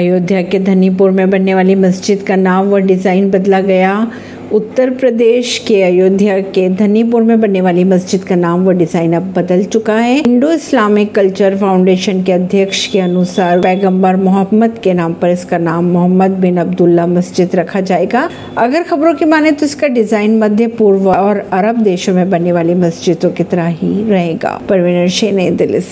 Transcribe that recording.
अयोध्या के धनीपुर में बनने वाली मस्जिद का नाम व डिज़ाइन बदला गया। उत्तर प्रदेश के अयोध्या के धनीपुर में बनने वाली मस्जिद का नाम व डिज़ाइन अब बदल चुका है। इंडो इस्लामिक कल्चर फाउंडेशन के अध्यक्ष के अनुसार पैगंबर मोहम्मद के नाम पर इसका नाम मोहम्मद बिन अब्दुल्ला मस्जिद रखा जाएगा। अगर खबरों की माने तो इसका डिज़ाइन मध्य पूर्व और अरब देशों में बनने वाली मस्जिदों की तरह ही रहेगा। परवीन नई दिल्ली से।